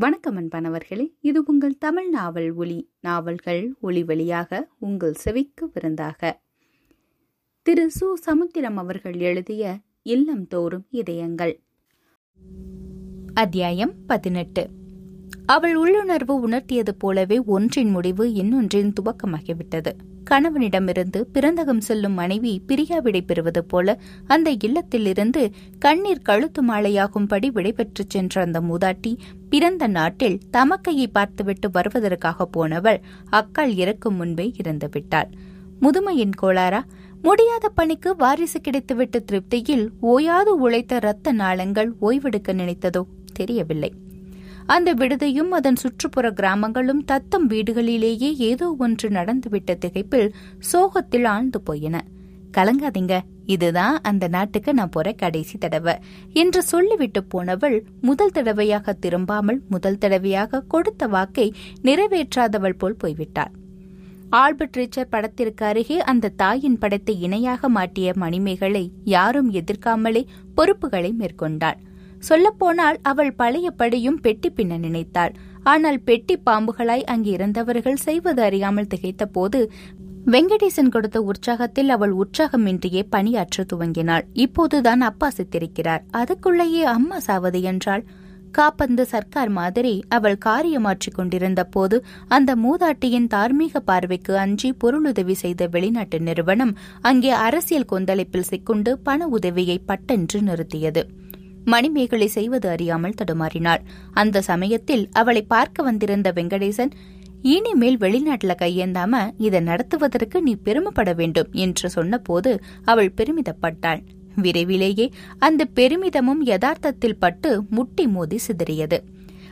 வணக்கம் அன்பானவர்களே இது உங்கள் தமிழ் நாவல் ஒளி நாவல்கள் ஒளி வழியாக உங்கள் செவிக்கு விருந்தாக. திரு. சு. சமுத்திரம் அவர்கள் எழுதிய இல்லம் தோறும் இதயங்கள். அத்தியாயம் பதினெட்டு. அவள் உள்ளுணர்வு உணர்த்தியது போலவே ஒன்றின் முடிவு இன்னொன்றின் துவக்கமாகிவிட்டது. கணவனிடமிருந்து பிறந்தகம் செல்லும் மனைவி பிரியா பெறுவது போல அந்த இல்லத்திலிருந்து கண்ணீர் கழுத்து மாலையாகும்படி விடைபெற்றுச் சென்ற அந்த மூதாட்டி பிறந்த நாட்டில் தமக்கையை பார்த்துவிட்டு வருவதற்காக போனவள் அக்காள் இறக்கும் முன்பே இறந்துவிட்டாள். முதுமையின் கோளாரா முடியாத பணிக்கு வாரிசு கிடைத்துவிட்ட திருப்தியில் ஓயாது உழைத்த இரத்த நாளங்கள் ஓய்வெடுக்க நினைத்ததோ தெரியவில்லை. அந்த விடுதியும் அதன் சுற்றுப்புற கிராமங்களும் தத்தம் வீடுகளிலேயே ஏதோ ஒன்று நடந்துவிட்ட திகைப்பில் சோகத்தில் ஆழ்ந்து போயின. கலங்காதீங்க இதுதான் அந்த நாட்டுக்கு நான் போற கடைசி தடவை என்று சொல்லிவிட்டு போனவள் முதல் தடவையாக திரும்பாமல் முதல் தடவையாக கொடுத்த வாக்கை நிறைவேற்றாதவள் போல் போய்விட்டாள். ஆல்பர்ட் ரிச்சர் படத்திற்கு அருகே அந்த தாயின் படத்தை இணையாக மாட்டிய மணிமேகலை யாரும் எதிர்க்காமலே பொறுப்புகளை மேற்கொண்டாள். சொல்லப்போனால் அவள் பழையபடியும் பெட்டி பின்ன நினைத்தாள். ஆனால் பெட்டி பாம்புகளாய் அங்கே இருந்தவர்கள் செய்வது அறியாமல் திகைத்த போது வெங்கடேசன் கொடுத்த உற்சாகத்தில் அவள் உற்சாகமின்றியே பணியாற்ற துவங்கினாள். இப்போதுதான் அப்பா சித்திருக்கிறார். அதுக்குள்ளேயே அம்மா சாவது என்றாள். காப்பந்து சர்க்கார் மாதிரி அவள் காரியமாற்றிக் கொண்டிருந்த போது அந்த மூதாட்டியின் தார்மீக பார்வைக்கு அஞ்சி பொருளுதவி செய்த வெளிநாட்டு நிறுவனம் அங்கே அரசியல் கொந்தளிப்பில் சிக்குண்டு பண உதவியை பட்டென்று நிறுத்தியது. மணிமேகலை செய்வது அறியாமல் தடுமாறினாள். அந்த சமயத்தில் அவளை பார்க்க வந்திருந்த வெங்கடேசன் இனிமேல் வெளிநாட்டுல கையேந்தாம இதை நடத்துவதற்கு நீ பெருமைப்பட வேண்டும் என்று சொன்னபோது அவள் பெருமிதப்பட்டாள். விரைவிலேயே அந்த பெருமிதமும் யதார்த்தத்தில் பட்டு முட்டி மோதி சிதறியது.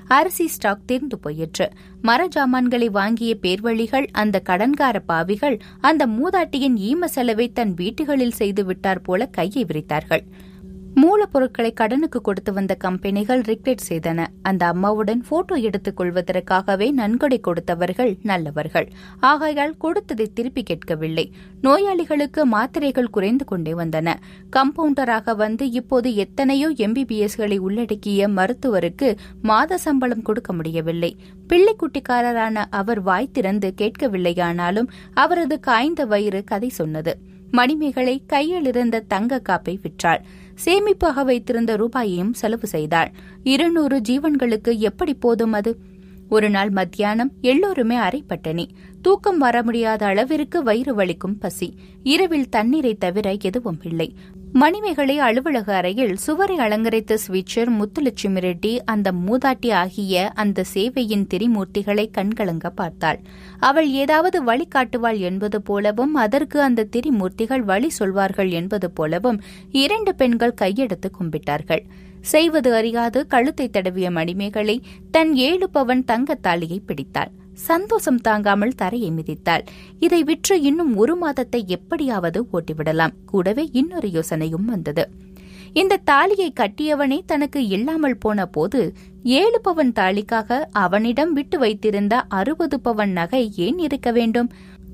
அரிசி ஸ்டாக் தீர்ந்து போயிற்று. மர ஜாமான்களை வாங்கிய பேர்வழிகள் அந்த கடன்கார பாவிகள் அந்த மூதாட்டியின் ஈம செலவை தன் வீட்டுகளில் செய்து விட்டார் போல கையை விரித்தார்கள். மூலப்பொருட்களை கடனுக்கு கொடுத்து வந்த கம்பெனிகள் ரிக்ரெட் செய்தன. அந்த அம்மாவுடன் போட்டோ எடுத்துக் கொள்வதற்காகவே நன்கொடை கொடுத்தவர்கள் நல்லவர்கள். ஆகையால் கொடுத்ததை திருப்பி கேட்கவில்லை. நோயாளிகளுக்கு மாத்திரைகள் குறைந்து கொண்டே வந்தன. கம்பவுண்டராக வந்து இப்போது எத்தனையோ எம்பிபிஎஸ்களை உள்ளடக்கிய மருத்துவருக்கு மாத சம்பளம் கொடுக்க முடியவில்லை. பிள்ளைக்குட்டிக்காரரான அவர் வாய் திறந்து கேட்கவில்லையானாலும் அவரது காய்ந்த வயிறு கதை சொன்னது. மணிமேகலை கையில் இருந்த தங்க காப்பை விற்றாள். சேமிப்பாக வைத்திருந்த ரூபாயையும் செலவு செய்தாள். இருநூறு ஜீவன்களுக்கு எப்படி போதும் அது? ஒரு நாள் மத்தியானம் எல்லோருமே அரைப்பட்டனி. தூக்கம் வர முடியாத அளவிற்கு வயிறு வலிக்கும் பசி. இரவில் தண்ணீரை தவிர எதுவும் இல்லை. மணிமேகலை அலுவலக அறையில் சுவரை அலங்கரித்த ஸ்விட்சர் முத்துலட்சுமி ரெட்டி அந்த மூதாட்டி ஆகிய அந்த சேவையின் திரிமூர்த்திகளை கண்கலங்க பார்த்தாள். அவள் ஏதாவது வழி காட்டுவாள் என்பது போலவும் அதற்கு அந்த திரிமூர்த்திகள் வழி சொல்வார்கள் என்பது போலவும் இரண்டு பெண்கள் கையெடுத்து கும்பிட்டார்கள். செய்வது அறியாது கழுத்தை தடவிய மணிமேகலை தன் ஏழு பவன் தங்கத்தாலியை பிடித்தாள். சந்தோஷம் தாங்காமல் தரையை மிதித்தாள். இதை விற்று இன்னும் ஒரு மாதத்தை எப்படியாவது ஓட்டிவிடலாம். கூடவே இன்னொரு யோசனையும் வந்தது. இந்த தாலியை கட்டியவனே தனக்கு இல்லாமல் போன போது ஏழு பவன் தாலிக்காக அவனிடம் விட்டு வைத்திருந்த அறுபது பவன் நகை ஏன் இருக்க வேண்டும்?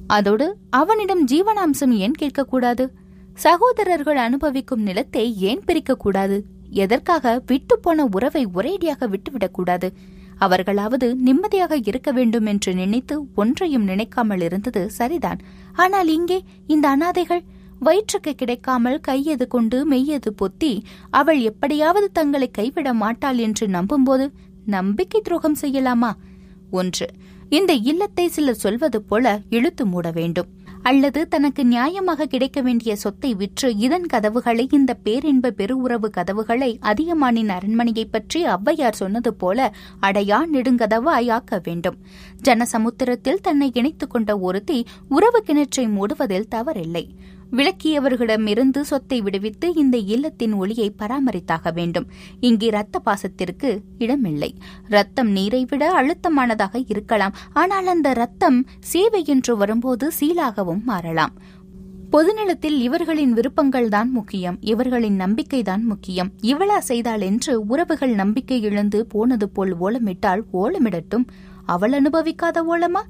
அதோடு அவனிடம் ஜீவனாம்சம் ஏன் கேட்கக்கூடாது? சகோதரர்கள் அனுபவிக்கும் நிலத்தை ஏன் பிரிக்கக்கூடாது? எதற்காக விட்டு போன உறவை ஒரேடியாக விட்டுவிடக்கூடாது? அவர்களாவது நிம்மதியாக இருக்க வேண்டும் என்று நினைத்து ஒன்றையும் நினைக்காமல் இருந்தது சரிதான். ஆனால் இங்கே இந்த அனாதைகள் வயிற்றுக்கு கிடைக்காமல் கையது கொண்டு மெய்யது பொத்தி அவள் எப்படியாவது தங்களை கைவிட மாட்டாள் என்று நம்பும்போது நம்பிக்கை துரோகம் செய்யலாமா? ஒன்று இந்த இல்லத்தை சிலர் சொல்வது போல இழுத்து மூட வேண்டும். அல்லது தனக்கு நியாயமாக கிடைக்க வேண்டிய சொத்தை விற்று இதன் கதவுகளை இந்த பேரின்ப பெருவுறவு கதவுகளை அதிகமானின் அரண்மனையை பற்றி ஔவையார் சொன்னது போல அடையா நெடுங்கதவாய் ஆக்க வேண்டும். ஜனசமுத்திரத்தில் தன்னை இணைத்துக் கொண்ட ஒருத்தி உறவு கிணற்றை மூடுவதில் தவறில்லை. விளக்கியவர்களிடமிருந்து சொத்தை விடுவித்து இந்த இல்லத்தின் ஒளியை பராமரித்தாக வேண்டும். இங்கே இரத்த பாசத்திற்கு இடமில்லை. ரத்தம் நீரை விட அழுத்தமானதாக இருக்கலாம். ஆனால் அந்த ரத்தம் சேவை என்று வரும்போது சீலாகவும் மாறலாம். பொதுநலத்தில் இவர்களின் விருப்பங்கள் தான் முக்கியம். இவர்களின் நம்பிக்கைதான் முக்கியம். இவளா செய்தாள் என்று உறவுகள் நம்பிக்கை இழந்து போனது போல் ஓலமிட்டால் ஓலமிடட்டும். அவள் அனுபவிக்காத ஓலமா?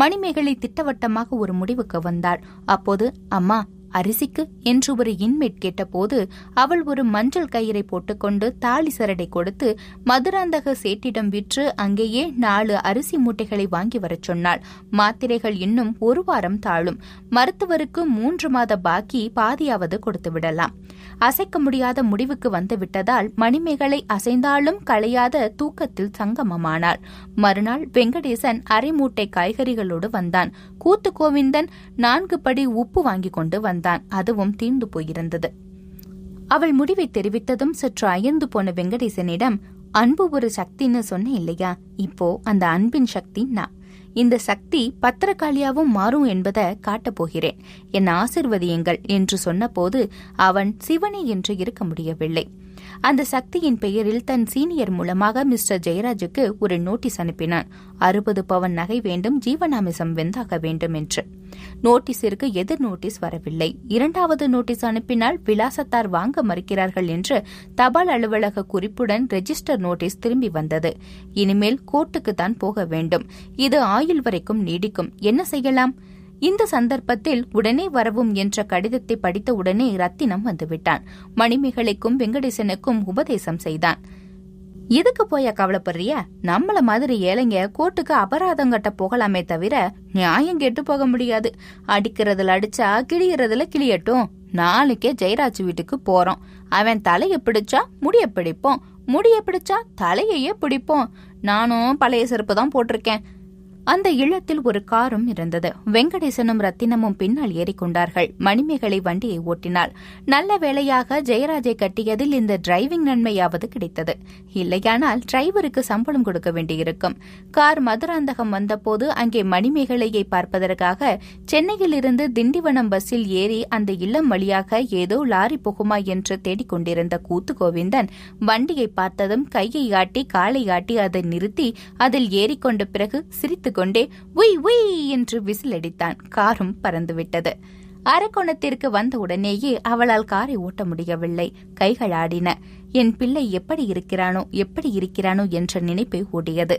மணிமேகலை திட்டவட்டமாக ஒரு முடிவுக்கு வந்தாள். அப்போது அம்மா அரிசிக்கு என்று ஒரு இன்மேட் கேட்டபோது அவள் ஒரு மஞ்சள் கயிறை போட்டுக்கொண்டு தாலி சரடை கொடுத்து மதுராந்தக சேட்டிடம் விற்று அங்கேயே நாலு அரிசி மூட்டைகளை வாங்கி வரச் சொன்னாள். மாத்திரைகள் இன்னும் ஒரு வாரம் தாழும். மருத்துவருக்கு மூன்று மாத பாக்கி பாதியாவது கொடுத்து விடலாம். அசைக்க முடியாத முடிவுக்கு வந்துவிட்டதால் மணிமேகலை அசைந்தாலும் களையாத தூக்கத்தில் சங்கமமானாள். மறுநாள் வெங்கடேசன் அரை மூட்டை காய்கறிகளோடு வந்தான். கூத்து கோவிந்தன் நான்கு படி உப்பு வாங்கிக் கொண்டு வந்தான். அதுவும் தீர்ந்து போயிருந்தது. அவள் முடிவை தெரிவித்ததும் சற்று அயர்ந்து போன வெங்கடேசனிடம் அன்பு ஒரு சக்தின்னு சொன்ன இல்லையா? இப்போ அந்த அன்பின் சக்தி நான். இந்த சக்தி பத்திரகாளியாவும் மாறும் என்பதை காட்டப் போகிறேன். என் ஆசிர்வதியுங்கள் என்று சொன்னபோது அவன் சிவனி என்று இருக்க முடியவில்லை. அந்த சக்தியின் பெயரில் தன் சீனியர் மூலமாக மிஸ்டர் ஜெயராஜுக்கு ஒரு நோட்டீஸ் அனுப்பினான். அறுபது பவன் நகை வேண்டும் ஜீவனாமிசம் வெந்தாக வேண்டும் என்று. நோட்டீஸிற்கு எதிர் நோட்டீஸ் வரவில்லை. இரண்டாவது நோட்டீஸ் அனுப்பினால் விலாசத்தார் வாங்க மறுக்கிறார்கள் என்று தபால் அலுவலக குறிப்புடன் ரெஜிஸ்டர் நோட்டீஸ் திரும்பி வந்தது. இனிமேல் கோர்ட்டுக்கு தான் போக வேண்டும். இது ஆயுள் வரைக்கும் நீடிக்கும். என்ன செய்யலாம்? இந்த சந்தர்ப்பத்தில் உடனே வரவும் என்ற கடிதத்தை படித்த உடனே ரத்தினம் வந்துவிட்டான். மணிமேகலைக்கும் வெங்கடேசனுக்கும் உபதேசம் செய்தான். எதுக்கு போய கவலைப்படுறிய? நம்மள மாதிரி ஏழைங்க கோர்ட்டுக்கு அபராதம் கட்ட போகலாமே தவிர நியாயம் கெட்டு போக முடியாது. அடிக்கிறதுல அடிச்சா கிழியறதுல கிளியட்டும் நாளைக்கே ஜெயராஜ் வீட்டுக்கு போறோம். அவன் தலைய பிடிச்சா முடிய பிடிப்போம். முடிய பிடிச்சா தலையையே பிடிப்போம். நானும் பழைய செருப்பு தான் போட்டிருக்கேன். அந்த இல்லத்தில் ஒரு காரும் இருந்தது. வெங்கடேசனும் ரத்தினமும் பின்னால் ஏறிக்கொண்டார்கள். மணிமேகலை வண்டியை ஓட்டினாள். நல்ல வேளையாக ஜெயராஜை கட்டியதில் இந்த டிரைவிங் நன்மையாவது கிடைத்தது. இல்லையானால் டிரைவருக்கு சம்பளம் கொடுக்க வேண்டியிருக்கும். கார் மதுராந்தகம் வந்தபோது அங்கே மணிமேகலையை பார்ப்பதற்காக சென்னையில் இருந்து திண்டிவனம் பஸ்ஸில் ஏறி அந்த இல்லம் வழியாக ஏதோ லாரி போகுமா என்று தேடிக்கொண்டிருந்த கூத்து கோவிந்தன் வண்டியை பார்த்ததும் கையை ஆட்டி காலை ஆட்டி அதை நிறுத்தி அதில் ஏறிக்கொண்ட பிறகு சிரித்து கொண்டே உய் உய் என்று விசிலடித்தான். காரும் பறந்துவிட்டது. அரக்கோணத்திற்கு வந்த உடனேயே அவளால் காரை ஓட்ட முடியவில்லை. கைகள் ஆடின. என் பிள்ளை எப்படி இருக்கிறானோ எப்படி இருக்கிறானோ என்ற நினைப்பை ஓடியது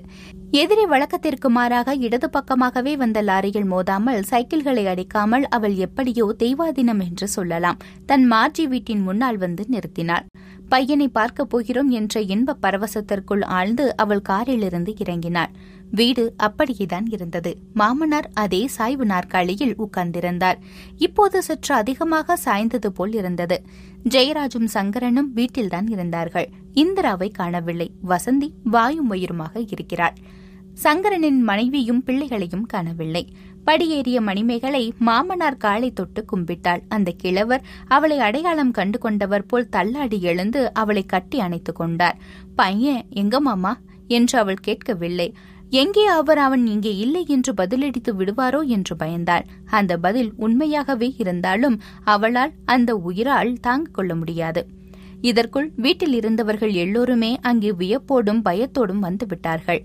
எதிரி வழக்கத்திற்கு மாறாக இடது பக்கமாகவே வந்த லாரியில் மோதாமல் சைக்கிள்களை அடிக்காமல் அவள் எப்படியோ தெய்வாதீனம் என்று சொல்லலாம். தன் மாற்றி வீட்டின் முன்னால் வந்து நிறுத்தினாள். பையனை பார்க்கப் போகிறோம் என்ற இன்ப பரவசத்திற்குள் ஆழ்ந்து அவள் காரிலிருந்து இறங்கினாள். வீடு அப்படியேதான் இருந்தது. மாமனார் அதே சாய்வு நாற்காலியில் உட்கார்ந்திருந்தார். இப்போது சற்று அதிகமாக சாய்ந்தது போல் இருந்தது. ஜெயராஜும் சங்கரனும் வீட்டில்தான் இருந்தார்கள். இந்திராவை காணவில்லை. வசந்தி வாயும் வயிறுமாக இருக்கிறாள். சங்கரனின் மனைவியும் பிள்ளைகளையும் காணவில்லை. படியேறிய மணிமேகலை மாமனார் காலை தொட்டு கும்பிட்டாள். அந்த கிழவர் அவளை அடையாளம் கண்டு கொண்டவர் போல் தள்ளாடி எழுந்து அவளை கட்டி அணைத்துக் கொண்டார். பையன் எங்க மாமா? என்று அவள் கேட்கவில்லை. எங்கே அவர்? அவன் இங்கே இல்லை என்று பதிலடித்து விடுவாரோ? என்று பயந்தாள். அந்த பதில் உண்மையாகவே இருந்தாலும் அவளால் அந்த உயிரால் தாங்கிக் கொள்ள முடியாது. இதற்குள் வீட்டில் இருந்தவர்கள் எல்லோருமே அங்கே வியப்போடும் பயத்தோடும் வந்துவிட்டார்கள்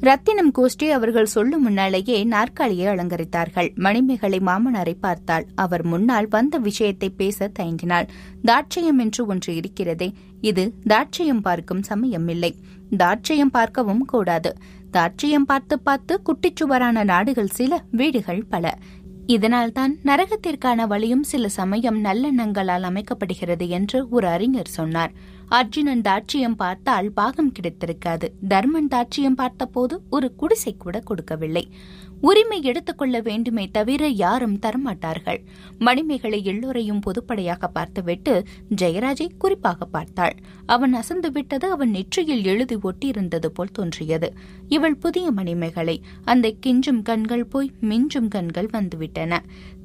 ரத்தினம் கோஷ்டி அவர்கள் சொல்லும் முன்னாலேயே நாற்காலியை அலங்கரித்தார்கள். மணிமேகலை மாமனாரை பார்த்தாள். அவர் முன்னால் வந்த விஷயத்தை பேச தயங்கினாள். தாட்சியம் என்று ஒன்று இருக்கிறதே இது தாட்சியம் பார்க்கும் சமயமில்லை. தாட்சியம் பார்க்கவும் கூடாது. தாட்சியம் பார்த்து பார்த்து குட்டிச்சுவரான நாடுகள் சில வீடுகள் பல. இதனால்தான் நரகத்திற்கான வழியும் சில சமயம் நல்லெண்ணங்களால் அமைக்கப்படுகிறது என்று ஒரு அறிஞர் சொன்னார். அர்ஜுனன் தாட்சியம் பார்த்தால் பாகம் கிடைத்திருக்காது. தர்மன் தாட்சியம் பார்த்தபோது ஒரு குடிசை கூட கொடுக்கவில்லை. உரிமை எடுத்துக்கொள்ள வேண்டுமே தவிர யாரும் தரமாட்டார்கள். மணிமேகலை எல்லோரையும் பொதுப்படையாக பார்த்துவிட்டு ஜெயராஜை குறிப்பாக பார்த்தாள். அவன் அசந்து விட்டது அவன் நெற்றியில் எழுதி ஒட்டியிருந்தது போல் தோன்றியது. இவள் புதிய மணிமேகலை. அந்த கிஞ்சும் கண்கள் போய் மிஞ்சும் கண்கள் வந்துவிட்டன.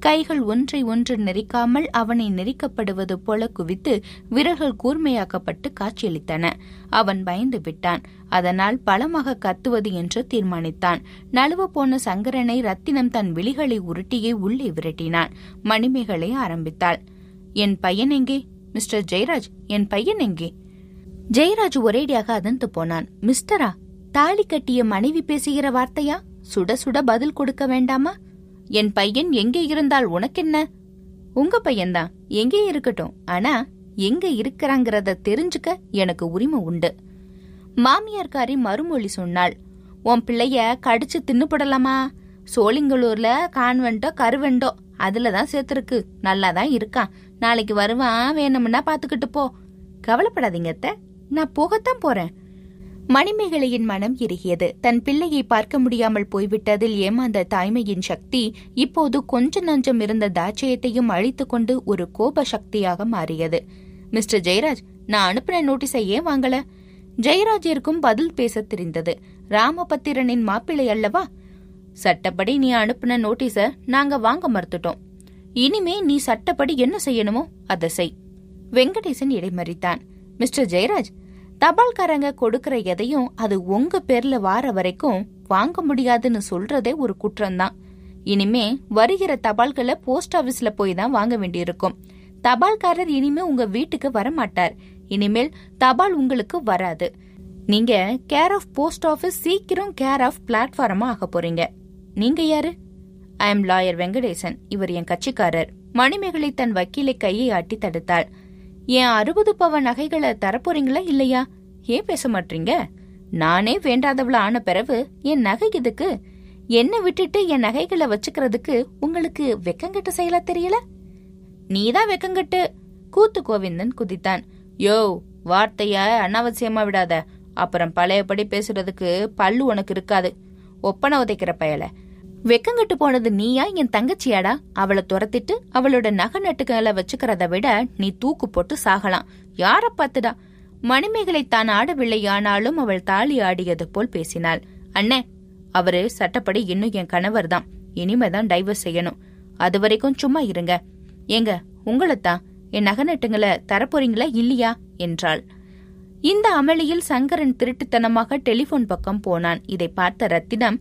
கைகள் ஒன்றை ஒன்று நெரிக்காமல் அவனை நெரிக்கப்படுவது போல குவித்து விரல்கள் கூர்மையாக்கப்பட்டு காட்சியளித்தன. அவன் பயந்து விட்டான். அதனால் பலமாக கத்துவது என்று தீர்மானித்தான். நழுவ போன சங்கரனை ரத்தினம் தன் விழிகளை உருட்டியே உள்ளே விரட்டினான். மணிமேகலை ஆரம்பித்தாள். என் பையன் எங்கே? மிஸ்டர் ஜெயராஜ் என் பையன் எங்கே? ஜெயராஜ் ஒரேடியாக அதந்து போனான். மிஸ்டரா தாலி கட்டிய மனைவி பேசுகிற வார்த்தையா? சுட சுட பதில் கொடுக்க வேண்டாமா? என் பையன் எங்கே இருந்தால் உனக்கென்ன? உங்க பையன்தான் எங்கே இருக்கட்டும். ஆனா எங்க இருக்கிறாங்கிறத தெரிஞ்சுக்க எனக்கு உரிமை உண்டு. மாமியார்காரி மறுமொழி சொன்னாள். உன் பிள்ளைய கடிச்சு தின்னுபடலாமா? சோளிங்கலூர்ல கான்வெண்டோ கருவெண்டோ அதுலதான் சேர்த்துருக்கு. நல்லா தான் இருக்கான். நாளைக்கு வருவான் வேணும்னா பாத்துக்கிட்டு போ. கவலைப்படாதீங்க அத்தை. நான் போகத்தான் போறேன். மணிமேகலையின் மனம் இறுகியது. தன் பிள்ளையை பார்க்க முடியாமல் போய்விட்டதில் ஏமாந்த தாய்மையின் சக்தி இப்போது கொஞ்ச நஞ்சம் இருந்த தாட்சியத்தையும் அழித்துக்கொண்டு ஒரு கோப சக்தியாக மாறியது. மிஸ்டர் ஜெயராஜ் நான் அனுப்பின நோட்டீஸை ஏன் வாங்கல? ஜெயராஜிற்கும் பதில் பேச தெரிந்தது. ராமபத்திரனின் மாப்பிள்ளை அல்லவா? சட்டப்படி நீ அனுப்பின நோட்டீஸ நாங்க வாங்க மறுத்துட்டோம். இனிமே நீ சட்டப்படி என்ன செய்யணுமோ அதை செய். வெங்கடேசன் இடைமறித்தான். மிஸ்டர் ஜெயராஜ் தபால்காரங்க கொடுக்கற எதையும் அது உங்க பேர்ல வார வரைக்கும் வாங்க முடியாதுன்னு சொல்றதே ஒரு குற்றம்தான். இனிமே வருகிற தபால்களை போஸ்ட் ஆபீஸ்ல போய் தான் வாங்க வேண்டியிருக்கும். தபால்காரர் இனிமே உங்க வீட்டுக்கு வர மாட்டார் இனிமேல் தபால் உங்களுக்கு வராது. நீங்க கேர் ஆஃப் போஸ்ட் ஆபீஸ் சீக்கிரம் கேர் ஆஃப் பிளாட்ஃபார்மா ஆக போறீங்க. நீங்க யாரு? I am lawyer Venkatesan. இவர் என் கட்சிக்காரர். மணிமேகலை தன் வக்கீலை கையை ஆட்டி தடுத்தாள். என் அறுபது பவன் நகைகளை தரப்போறீங்களா இல்லையா? ஏன் பேச மாட்டீங்க? நானே வேண்டாதவள ஆன பிறகு என் நகை இதுக்கு என்ன விட்டுட்டு என் நகைகளை வச்சுக்கிறதுக்கு உங்களுக்கு வெக்கங்கெட்ட செயலா தெரியல? நீதான் வெக்கங்கெட்டு. கூத்து கோவிந்தன் குதித்தான். யோ வார்த்தைய அனாவசியமா விடாத. அப்புறம் பழையபடி பேசுறதுக்கு பல்லு உனக்கு இருக்காது. ஒப்பனை உதைக்கிற பயலை. வெக்கங்கட்டு போனது நீயா என் தங்கச்சியாடா? அவளை துரத்திட்டு அவளோட நகை நட்டுக்களை வச்சுக்கிறத விட நீ தூக்கு போட்டு சாகலாம். யார பார்த்துடா? மணிமேகலை தான் ஆடவில்லை ஆனாலும் அவள் தாலி ஆடியது போல் பேசினாள். அண்ணே அவரு சட்டப்படி இன்னும் என் கணவர் தான். இனிமேதான் டைவர்ஸ் செய்யணும். அது வரைக்கும் சும்மா இருங்க. ஏங்க உங்களைத்தான் என் நகை நட்டுங்களை தரப்போறீங்களா இல்லையா? என்றாள். இந்த அமளியில் சங்கரன் திருட்டுத்தனமாக டெலிபோன் பக்கம் போனான். இதை பார்த்த ரத்தினம்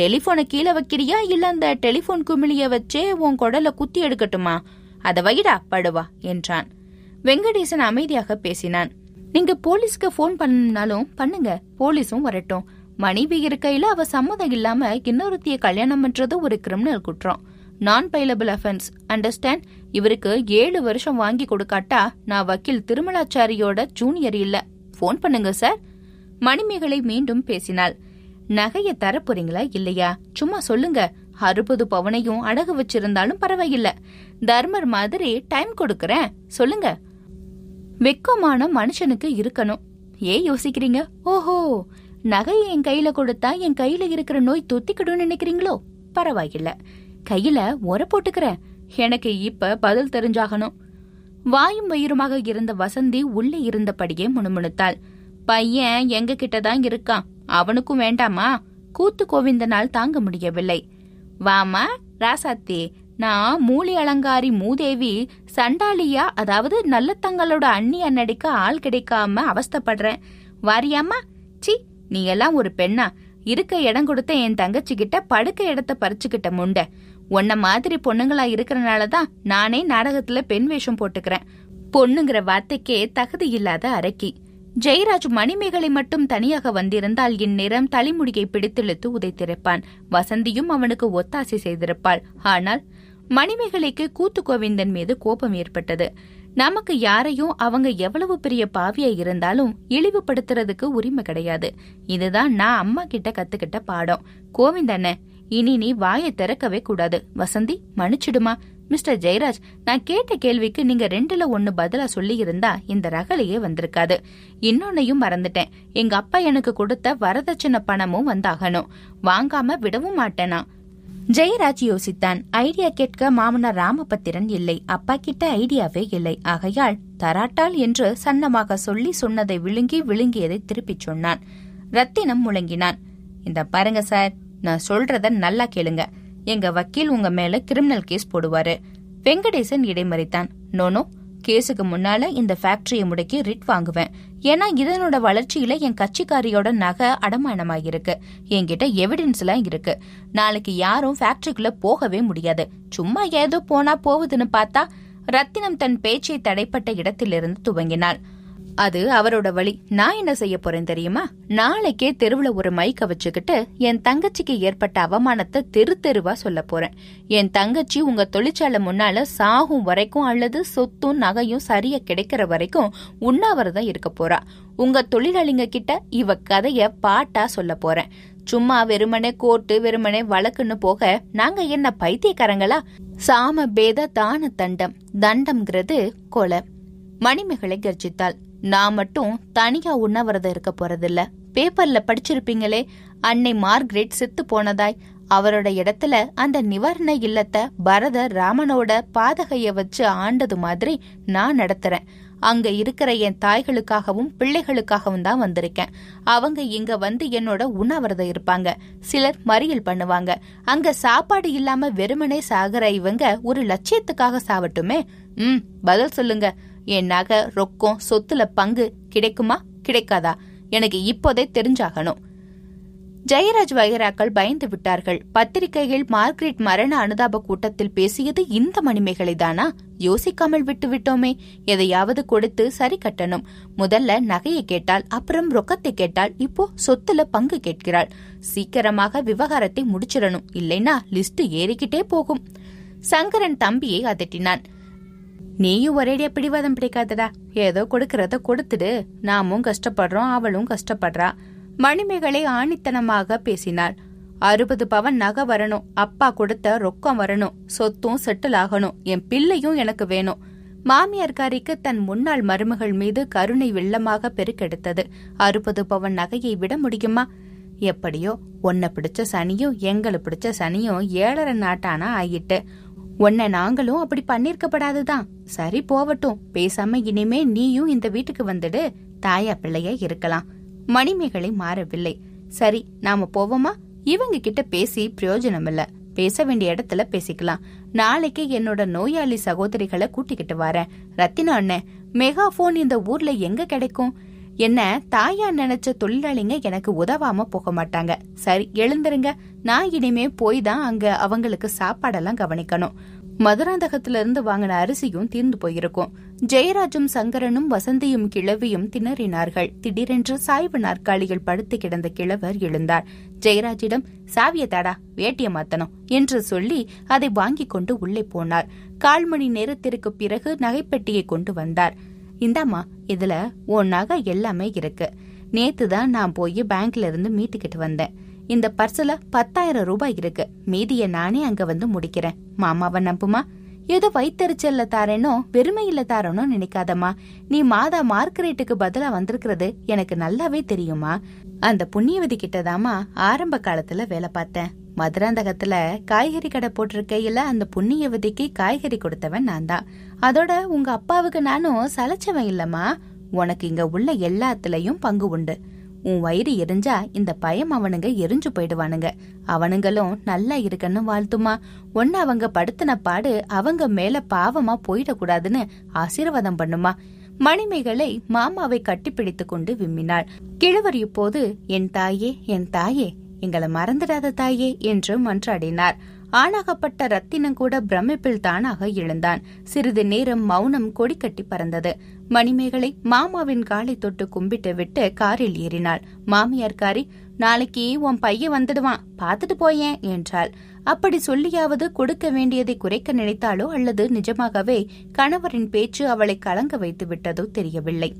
டெலிபோனை கீழே வைக்கிறியா? இல்ல அந்த டெலிபோன் குமிழிய வச்சே உன் குடல குத்தி எடுக்கட்டுமா? அத வைடா படுவா என்றான். வெங்கடேசன் அமைதியாக பேசினான். நீங்க போலீஸ்க்கு போன் பண்ணனாலும் பண்ணுங்க. போலீஸும் வரட்டும். மனைவி இருக்கையில அவ சம்மதம் இல்லாம இன்னொருத்திய கல்யாணம் பண்றது ஒரு கிரிமினல் குற்றம். நான் பைலபிள் அஃபென்ஸ் அண்டர்ஸ்டாண்ட் இவருக்கு ஏழு வருஷம் வாங்கி கொடுக்காட்டா நான் வக்கீல் திருமலாச்சாரியோட ஜூனியர் இல்ல. போன் பண்ணுங்க சார் மணிமேகலை மீண்டும் பேசினாள். நகைய தர போறீங்களா இல்லையா? சும்மா சொல்லுங்க. அறுபது பவனையும் அடகு வச்சிருந்தாலும் பரவாயில்ல. தர்மர் மாதிரி டைம் கொடுக்கறேன். சொல்லுங்க. வெக்கமான மனுஷனுக்கு இருக்கணும். ஏன் யோசிக்கிறீங்க? ஓஹோ! நகையை என் கையில கொடுத்தா என் கையில இருக்கிற நோய் தொத்திக்கிடும்னு நினைக்கிறீங்களோ? பரவாயில்ல. கையில உர போட்டுக்கிறேன். எனக்கு இப்ப பதில் தெரிஞ்சாகணும். வாயும் வயிறுமாக இருந்த வசந்தி உள்ளே இருந்தபடியே முணுமுணுத்தாள். பையன் எங்க கிட்டதான் இருக்கான். அவனுக்கும் வேண்டாமா? கூத்து கோவிந்தனால் தாங்க முடியவில்லை. வாமா ராசாத்தி நான் மூலி அலங்காரி மூதேவி சண்டாலியா அதாவது நல்ல தங்களோட அண்ணிய அன்னடிக்க ஆள் கிடைக்காம அவஸ்தப்படுறேன். வாரியாமா சி நீ எல்லாம் ஒரு பெண்ணா. இருக்க இடம் கொடுத்த என் தங்கச்சி கிட்ட படுக்க இடத்த பறிச்சுக்கிட்ட முண்ட. உன்ன மாதிரி பொண்ணுங்களா இருக்கறனாலதான் நானே நாடகத்துல பெண் வேஷம் போட்டுக்கிறேன். பொண்ணுங்கிற வார்த்தைக்கே தகுதி இல்லாத அரக்கி ஜெயராஜ் மணிமேகலை மட்டும் தனியாக வந்திருந்தால் இந்நேரம் தலைமுடியை பிடித்திழுத்து உதைத்திருப்பான். வசந்தியும் அவனுக்கு ஒத்தாசை செய்திருப்பாள். ஆனால் மணிமேகலைக்கு கூத்து கோவிந்தன் மீது கோபம் ஏற்பட்டது. நமக்கு யாரையும் அவங்க எவ்வளவு பெரிய பாவியா இருந்தாலும் இழிவுபடுத்துறதுக்கு உரிமை கிடையாது. இதுதான் நான் அம்மா கிட்ட கத்துக்கிட்ட பாடம். கோவிந்தண்ண இனி நீ வாயை திறக்கவே கூடாது. வசந்தி மன்னிச்சிடுமா? மிஸ்டர் ஜெயராஜ் நான் கேட்ட கேள்விக்கு நீங்க ரெண்டுல ஒன்னு பதிலா சொல்லி இருந்தா இந்த ரகலையே வந்திருக்காது. இன்னொன்னையும் மறந்துட்டேன். எங்க அப்பா எனக்கு கொடுத்த வரதட்சணை பணமும் வந்தாகணும். வாங்காம விடவும் மாட்டேனா? ஜெயராஜ் யோசித்தான். ஐடியா கேட்க மாமனார் ராமபத்திரன் இல்லை. அப்பா கிட்ட ஐடியாவே இல்லை. ஆகையால் தராட்டால் என்று சன்னமாக சொல்லி சொன்னதை விழுங்கி விழுங்கியதை திருப்பிச் சொன்னான். ரத்தினம் முழங்கினான். இந்த பாருங்க சார் நான் சொல்றத நல்லா கேளுங்க. எங்க வக்கீல் உங்க மேல கிரிமினல் கேஸ் போடுவாரு. வெங்கடேசன் இடைமறித்தான். நோனோ கேஸுக்கு முன்னால இந்த ஃபேக்டரியை முடக்கி ரிட் வாங்குவேன். ஏன்னா இதனோட வளர்ச்சியில என் கட்சிக்காரியோட நகை அடமானமாயிருக்கு என்கிட்ட எவிடன்ஸ் எல்லாம் இருக்கு. நாளைக்கு யாரும் ஃபேக்டரிக்குள்ள போகவே முடியாது. சும்மா ஏதோ போனா போகுதுன்னு பார்த்தா ரத்தினம் தன் பேச்சை தடைப்பட்ட இடத்திலிருந்து துவங்கினாள். அது அவரோட வழி. நான் என்ன செய்ய போறேன் தெரியுமா? நாளைக்கே தெருவுல ஒரு மைக்க வச்சுக்கிட்டு என் தங்கச்சிக்கு ஏற்பட்ட அவமானத்தை தெரு தெருவா சொல்ல போறேன். என் தங்கச்சி உங்க தொழிற்சாலை முன்னால சாகும் வரைக்கும் அல்லது சொத்தும் நகையும் சரியா கிடைக்கிற வரைக்கும் உண்ணாவிரதம் இருக்க போறா. உங்க தொழிலாளிங்க கிட்ட இவ கதைய பாட்டா சொல்ல போறேன். சும்மா வெறுமனே கோர்ட்டு வெறுமனே வழக்குன்னு போக நாங்க என்ன பைத்தியக்காரங்களா? சாம பேத தான தண்டம் தண்டம்ங்கிறது கொலை. மணிமேகலை கர்ஜித்தாள். நான் மட்டும் தனியா உண்ணாவிரதம் இருக்க போறதில்ல. பேப்பர்ல படிச்சிருப்பீங்களே அன்னை மார்க்ரெட் செத்து போனதாய். அவரோட இடத்துல அந்த நிவாரண இல்லத்தை பரதர் ராமனோட பாதகைய வச்சு ஆண்டது மாதிரி நான் நடத்துறேன். அங்க இருக்கிற என் தாய்களுக்காகவும் பிள்ளைகளுக்காகவும் தான் வந்திருக்கேன். அவங்க இங்க வந்து என்னோட உண்ணாவிரதம் இருப்பாங்க. சிலர் மறியல் பண்ணுவாங்க. அங்க சாப்பாடு இல்லாம வெறுமனே சாகுற இவங்க ஒரு லட்சியத்துக்காக சாவட்டுமே. ம் பதில் சொல்லுங்க. என் நகை ரொக்கம் சொத்துல பங்கு கிடைக்குமா? கிடைக்காதா? எனக்கு இப்போதே தெரிஞ்சாகணும். ஜெயராஜ் வைகராக்கள் பயந்து விட்டார்கள். பத்திரிகையில் மார்க்ரெட் மரண அனுதாப கூட்டத்தில் பேசியது இந்த மணிமேகலை தானா யோசிக்காமல் விட்டு விட்டோமே எதையாவது கொடுத்து சரி கட்டணும். முதல்ல நகையை கேட்டால் அப்புறம் ரொக்கத்தை கேட்டால் இப்போ சொத்துல பங்கு கேட்கிறாள். சீக்கிரமாக விவகாரத்தை முடிச்சிடணும். இல்லைன்னா லிஸ்ட் ஏறிக்கிட்டே போகும். சங்கரன் தம்பியை அதட்டினான். நீயும் ஒரேடியா பிடிவாதம் பிடிக்காதடா. ஏதோ கொடுக்கறத கொடுத்துடு. நாமும் கஷ்டப்படுறோம் அவளும் கஷ்டப்படுறா. மணிமேகலை ஆணித்தனமாக பேசினாள். அறுபது பவன் நகை வரணும். அப்பா கொடுத்த ரொக்கம் வரணும். சொத்தும் செட்டில் ஆகணும். என் பிள்ளையும் எனக்கு வேணும். மாமியார்காரிக்கு தன் முன்னாள் மருமகள் மீது கருணை வெள்ளமாக பெருக்கெடுத்தது. அறுபது பவன் நகையை விட முடியுமா? எப்படியோ ஒன்ன பிடிச்ச சனியும் எங்களை பிடிச்ச சனியும் ஏழரை நாட்டானா ஆயிட்டு. உன்னை நாங்களும் அப்படி பண்ணிருக்கப்படாதுதான். சரி போவட்டும் பேசாம இனிமே நீயும் இந்த வீட்டுக்கு வந்துடு. தாயா பிள்ளைய இருக்கலாம். மணிமேகலை மாறவில்லை. சரி நாம போவோமா? இவங்க கிட்ட பேசி பிரயோஜனம் இல்ல பேச வேண்டிய இடத்துல பேசிக்கலாம். நாளைக்கு என்னோட நோயாளி சகோதரிகளை கூட்டிக்கிட்டு வரேன். ரத்தினா அண்ணன் மெகாபோன் இந்த ஊர்ல எங்க கிடைக்கும்? என்ன தாயா நினைச்ச தொழிலாளிங்க எனக்கு உதவாம போக மாட்டாங்க. சரி எழுந்துருங்க. நான் இனிமே போய் தான் அங்க அவங்களுக்கு சாப்பாடெல்லாம் கவனிக்கணும். மதுராந்தகத்துல இருந்து வாங்கின அரிசியும் தீர்ந்து போயிருக்கும். ஜெயராஜும் சங்கரனும் வசந்தியும் கிழவியும் திணறினார்கள். திடீரென்று சாய்வு நாற்காலியில் படுத்து கிடந்த கிழவர் எழுந்தார். ஜெயராஜிடம் சாவிய தாடா வேட்டிய மாத்தணும் என்று சொல்லி அதை வாங்கிக் கொண்டு உள்ளே போனார். கால் மணி நேரத்திற்கு பிறகு நகைப்பெட்டியை கொண்டு வந்தார். இந்தாம்மா இதுல உன் நகை எல்லாமே இருக்கு. நேத்து தான் நான் போய் பேங்க்ல இருந்து மீட்டுக்கிட்டு வந்தேன். இந்த பர்ஸ்ல பத்தாயிரம் ரூபாய் இருக்கு. மீதிய நானே அங்க வந்து முடிக்கிறேன். மாமாவை நம்புமா? ஏதோ வைத்தறிச்சல்ல தாரேனோ வெறுமையில தாரனோ நினைக்காதம்மா. நீ மாதா மார்க்கரேட்டுக்கு பதிலா வந்திருக்கிறது எனக்கு நல்லாவே தெரியுமா அந்த புண்ணியவதி கிட்டதாமா ஆரம்ப காலத்துல வேலை பார்த்தேன். மதுராந்தகத்துல காய்கறி கடை போட்டிருக்கையில அந்த புண்ணியவதிக்கு காய்கறி கொடுத்தவன் நான் தான் அதோட உங்க அப்பாவுக்கு நானும் சலைச்சவன் இல்லம்மா. உனக்கு இங்க உள்ள எல்லாத்துலயும் பங்கு உண்டு. உன் வயிறு எரிஞ்சா இந்த பயம் அவனுங்க எரிஞ்சு போயிடுவானுங்க. அவனுங்களும் நல்லா இருக்கன்னு வாழ்த்துமா. ஒன்னு அவங்க படுத்தின பாடு அவங்க மேல பாவமா போயிடக்கூடாதுன்னு ஆசீர்வாதம் பண்ணுமா. மணிமேகலை மாமாவை கட்டிப்பிடித்து கொண்டு விம்மினாள். கிழவர் இப்போது என் தாயே என் தாயே எங்களை மறந்துடாத தாயே என்று மன்றாடினார். ஆணாகப்பட்ட ரத்தினம் கூட பிரமிப்பில் தானாக எழுந்தான். சிறிது நேரம் மௌனம் கொடிக்கட்டி பறந்தது. மணிமேகலை மாமாவின் காலை தொட்டு கும்பிட்டு விட்டு காரில் ஏறினாள். மாமியார் காரி நாளைக்கு உன் பையன் வந்துடுவான். பார்த்துட்டு போயேன் என்றாள். அப்படி சொல்லியாவது கொடுக்க வேண்டியதை குறைக்க நினைத்தாலோ அல்லது நிஜமாகவே கணவரின் பேச்சு அவளை கலங்க வைத்து விட்டதோ தெரியவில்லை.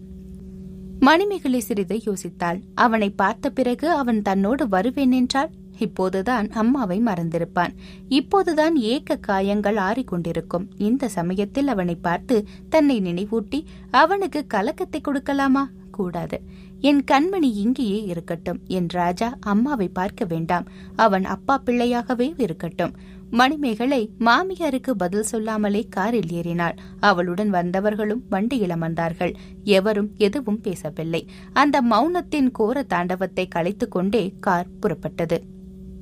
மணிமேகலை சிறிது யோசித்தாள். அவனை பார்த்த பிறகு அவன் தன்னோடு வருவேன் என்றால் இப்போதுதான் அம்மாவை மறந்திருப்பான். இப்போதுதான் ஏக்க காயங்கள் ஆறிக்கொண்டிருக்கும். இந்த சமயத்தில் அவனை பார்த்து தன்னை நினைவூட்டி அவனுக்கு கலக்கத்தை கொடுக்கலாமா? கூடாது. என் கண்மணி இங்கேயே இருக்கட்டும். என் ராஜா அம்மாவை பார்க்க வேண்டாம். அவன் அப்பா பிள்ளையாகவே இருக்கட்டும். மணிமேகலை மாமியாருக்கு பதில் சொல்லாமலே காரில் ஏறினாள். அவளுடன் வந்தவர்களும் வண்டியில் அமர்ந்தார்கள். எவரும் எதுவும் பேசவில்லை. அந்த மௌனத்தின் கோர தாண்டவத்தை கலைத்துக் கொண்டே கார் புறப்பட்டது.